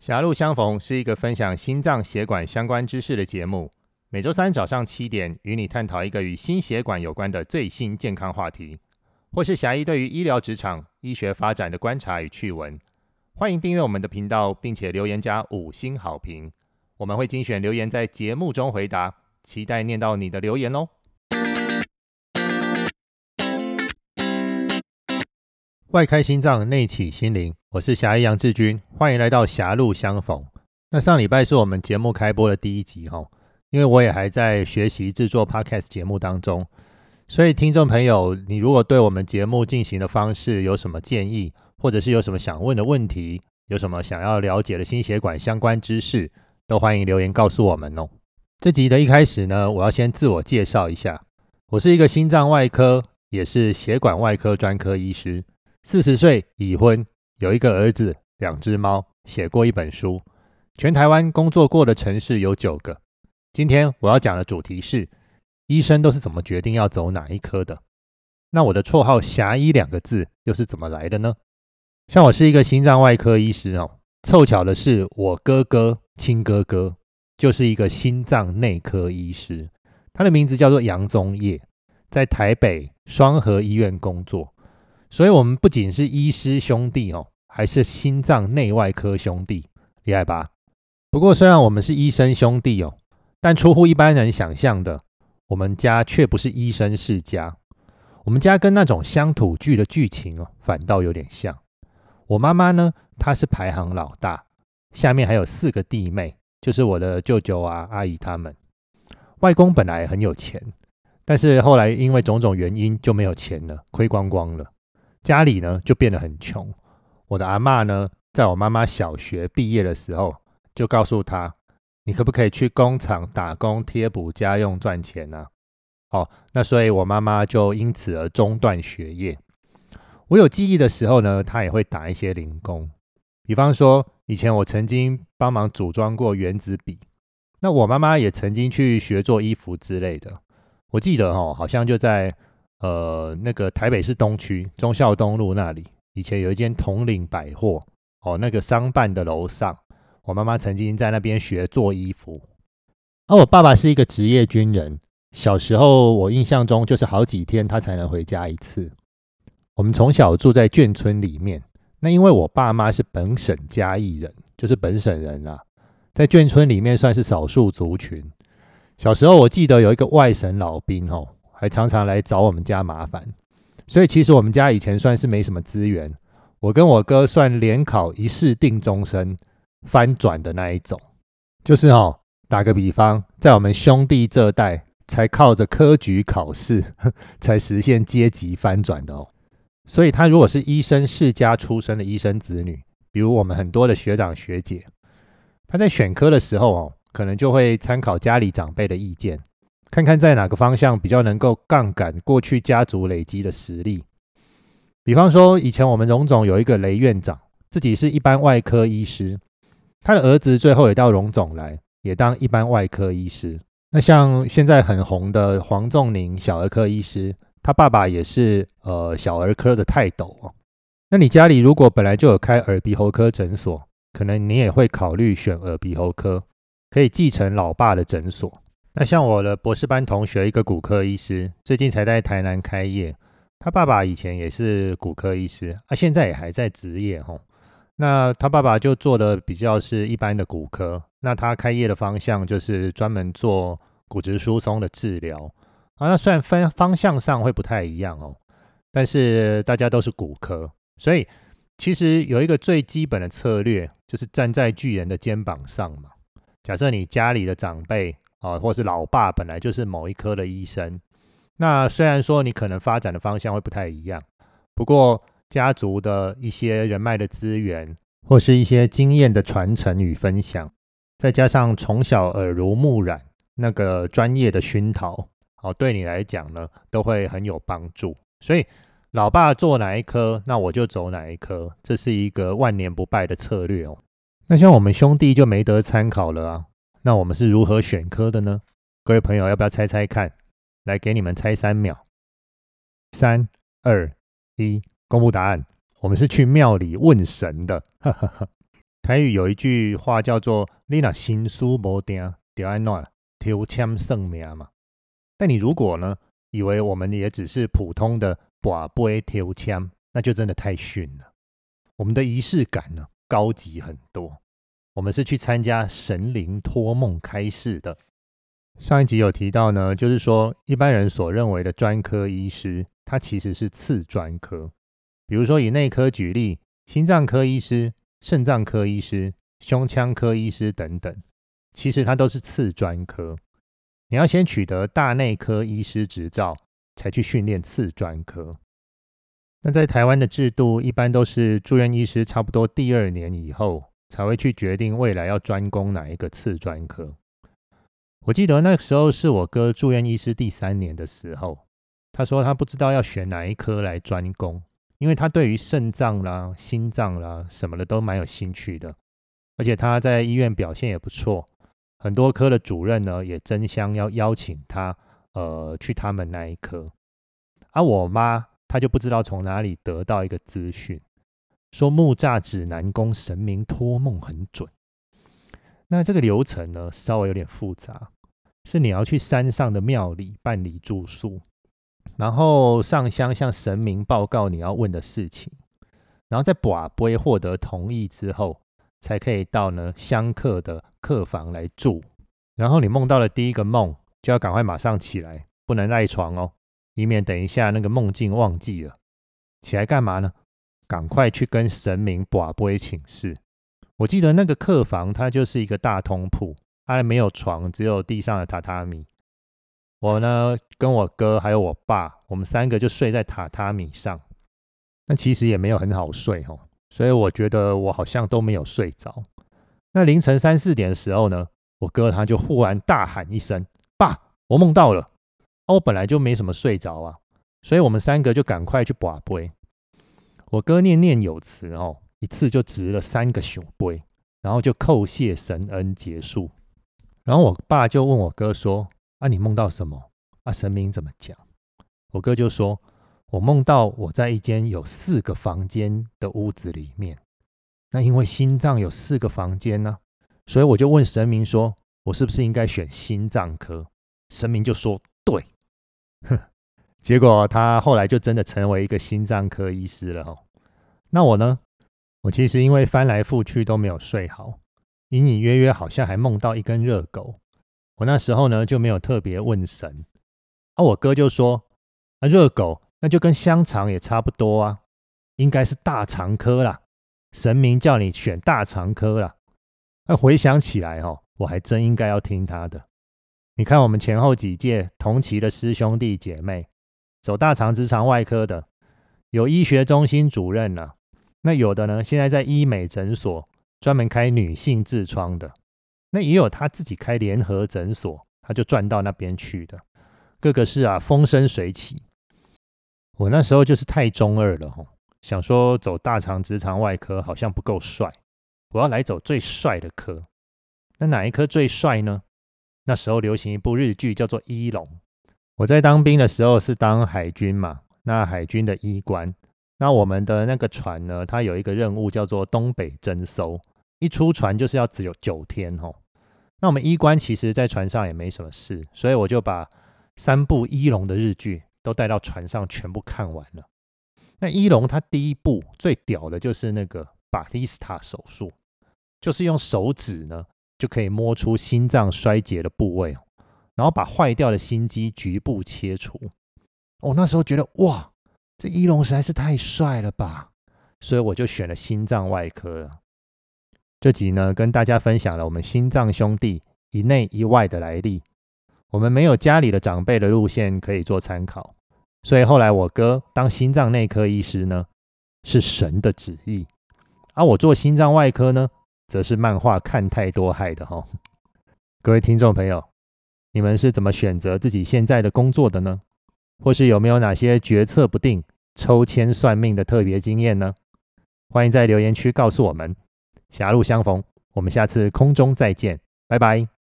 狭路相逢是一个分享心脏血管相关知识的节目，每周三早上七点与你探讨一个与心血管有关的最新健康话题，或是狭义对于医疗职场、医学发展的观察与趣闻。欢迎订阅我们的频道，并且留言加五星好评，我们会精选留言在节目中回答，期待念到你的留言哦。外开心脏，内启心灵，我是侠义杨志军，欢迎来到狭路相逢。那上礼拜是我们节目开播的第一集哈，因为我也还在学习制作 podcast 节目当中，所以听众朋友，你如果对我们节目进行的方式有什么建议，或者是有什么想问的问题，有什么想要了解的心血管相关知识，都欢迎留言告诉我们哦。这集的一开始呢，我要先自我介绍一下，我是一个心脏外科，也是血管外科专科医师。四十岁已婚，有一个儿子，两只猫，写过一本书。全台湾工作过的城市有九个。今天我要讲的主题是：医生都是怎么决定要走哪一科的？那我的绰号“侠医”两个字又是怎么来的呢？像我是一个心脏外科医师哦，凑巧的是，我哥哥亲哥哥就是一个心脏内科医师，他的名字叫做杨宗业，在台北双河医院工作。所以，我们不仅是医师兄弟哦，还是心脏内外科兄弟，厉害吧？不过，虽然我们是医生兄弟哦，但出乎一般人想象的，我们家却不是医生世家。我们家跟那种乡土剧的剧情哦，反倒有点像。我妈妈呢，她是排行老大，下面还有四个弟妹，就是我的舅舅啊、阿姨他们。外公本来很有钱，但是后来因为种种原因就没有钱了，亏光光了。家里呢就变得很穷。我的阿妈呢，在我妈妈小学毕业的时候，就告诉她：“你可不可以去工厂打工贴补家用赚钱呢？”哦，那所以我妈妈就因此而中断学业。我有记忆的时候呢，她也会打一些零工，比方说以前我曾经帮忙组装过原子笔。那我妈妈也曾经去学做衣服之类的。我记得哦，好像就在。呃，那个台北市东区忠孝东路那里，以前有一间统领百货哦，那个商办的楼上，我妈妈曾经在那边学做衣服。而我爸爸是一个职业军人，小时候我印象中就是好几天他才能回家一次。我们从小住在眷村里面，那因为我爸妈是本省嘉义人，就是本省人啊，在眷村里面算是少数族群。小时候我记得有一个外省老兵哦。还常常来找我们家麻烦，所以其实我们家以前算是没什么资源。我跟我哥算联考一试定终身翻转的那一种，就是哦，打个比方，在我们兄弟这代才靠着科举考试 才实现阶级翻转的哦。所以他如果是医生世家出身的医生子女，比如我们很多的学长学姐，他在选科的时候哦，可能就会参考家里长辈的意见。看看在哪个方向比较能够杠杆过去家族累积的实力。比方说，以前我们荣总有一个雷院长，自己是一般外科医师，他的儿子最后也到荣总来，也当一般外科医师。那像现在很红的黄仲宁小儿科医师，他爸爸也是呃小儿科的泰斗哦。那你家里如果本来就有开耳鼻喉科诊所，可能你也会考虑选耳鼻喉科，可以继承老爸的诊所。那像我的博士班同学，一个骨科医师，最近才在台南开业。他爸爸以前也是骨科医师，啊，现在也还在执业吼。那他爸爸就做的比较是一般的骨科，那他开业的方向就是专门做骨质疏松的治疗啊。那虽然分方向上会不太一样哦，但是大家都是骨科，所以其实有一个最基本的策略，就是站在巨人的肩膀上嘛。假设你家里的长辈。啊，或是老爸本来就是某一科的医生，那虽然说你可能发展的方向会不太一样，不过家族的一些人脉的资源，或是一些经验的传承与分享，再加上从小耳濡目染那个专业的熏陶，哦，对你来讲呢，都会很有帮助。所以老爸做哪一科，那我就走哪一科，这是一个万年不败的策略哦。那像我们兄弟就没得参考了啊。那我们是如何选科的呢？各位朋友，要不要猜猜看？来，给你们猜三秒，三、二、一，公布答案。我们是去庙里问神的。台语有一句话叫做“你若心书无定，就安怎抽签算命嘛”。但你如果呢，以为我们也只是普通的把杯抽签，那就真的太逊了。我们的仪式感呢，高级很多。我们是去参加神灵托梦开示的。上一集有提到呢，就是说一般人所认为的专科医师，他其实是次专科。比如说以内科举例，心脏科医师、肾脏科医师、胸腔科医师等等，其实他都是次专科。你要先取得大内科医师执照，才去训练次专科。那在台湾的制度，一般都是住院医师差不多第二年以后，才会去决定未来要专攻哪一个次专科。我记得那时候是我哥住院医师第三年的时候，他说他不知道要选哪一科来专攻，因为他对于肾脏啦、心脏啦什么的都蛮有兴趣的，而且他在医院表现也不错，很多科的主任呢也争相要邀请他，呃，去他们那一科。而我妈她就不知道从哪里得到一个资讯，说木栅指南宫神明托梦很准。那这个流程呢，稍微有点复杂，是你要去山上的庙里办理住宿，然后上香向神明报告你要问的事情，然后在把杯获得同意之后，才可以到呢香客的客房来住。然后你梦到了第一个梦，就要赶快马上起来，不能赖床哦，以免等一下那个梦境忘记了。起来干嘛呢？赶快去跟神明把杯请示。我记得那个客房，它就是一个大通铺，它没有床，只有地上的榻榻米。我呢，跟我哥还有我爸，我们三个就睡在榻榻米上。那其实也没有很好睡哦，所以我觉得我好像都没有睡着。那凌晨三四点的时候呢，我哥他就忽然大喊一声：“爸，我梦到了！”我本来就没什么睡着啊，所以我们三个就赶快去把杯。我哥念念有词哦。一次就值了三个熊杯，然后就叩谢神恩结束。然后我爸就问我哥说：“啊，你梦到什么？啊，神明怎么讲？”我哥就说：“我梦到我在一间有四个房间的屋子里面。那因为心脏有四个房间呢，所以我就问神明说：我是不是应该选心脏科？神明就说：对。哼，结果他后来就真的成为一个心脏科医师了。哦，那我呢？我其实因为翻来覆去都没有睡好，隐隐约约好像还梦到一根热狗。我那时候呢就没有特别问神，啊我哥就说：“啊，热狗那就跟香肠也差不多啊，应该是大肠科啦。神明叫你选大肠科啦。”那回想起来哦，我还真应该要听他的。你看我们前后几届同期的师兄弟姐妹，走大肠直肠外科的，有医学中心主任呢。那有的呢，现在在医美诊所专门开女性痔疮的，那也有他自己开联合诊所，他就转到那边去的，各个是啊风生水起。我那时候就是太中二了吼，想说走大肠直肠外科好像不够帅，我要来走最帅的科。那哪一科最帅呢？那时候流行一部日剧叫做《一龙》，我在当兵的时候是当海军嘛，那海军的医官。那我们的那个船呢？它有一个任务叫做东北征搜，一出船就是要只有九天哦。那我们医官其实，在船上也没什么事，所以我就把三部一龙的日剧都带到船上，全部看完了。那一龙它第一部最屌的就是那个巴蒂斯塔手术，就是用手指呢就可以摸出心脏衰竭的部位，然后把坏掉的心肌局部切除。我那时候觉得哇！这一龙实在是太帅了吧，所以我就选了心脏外科。这集呢，跟大家分享了我们心脏兄弟一内一外的来历。我们没有家里的长辈的路线可以做参考，所以后来我哥当心脏内科医师呢，是神的旨意；而我做心脏外科呢，则是漫画看太多害的哈。各位听众朋友，你们是怎么选择自己现在的工作的呢？或是有没有哪些决策不定、抽签算命的特别经验呢？欢迎在留言区告诉我们。狭路相逢，我们下次空中再见，拜拜。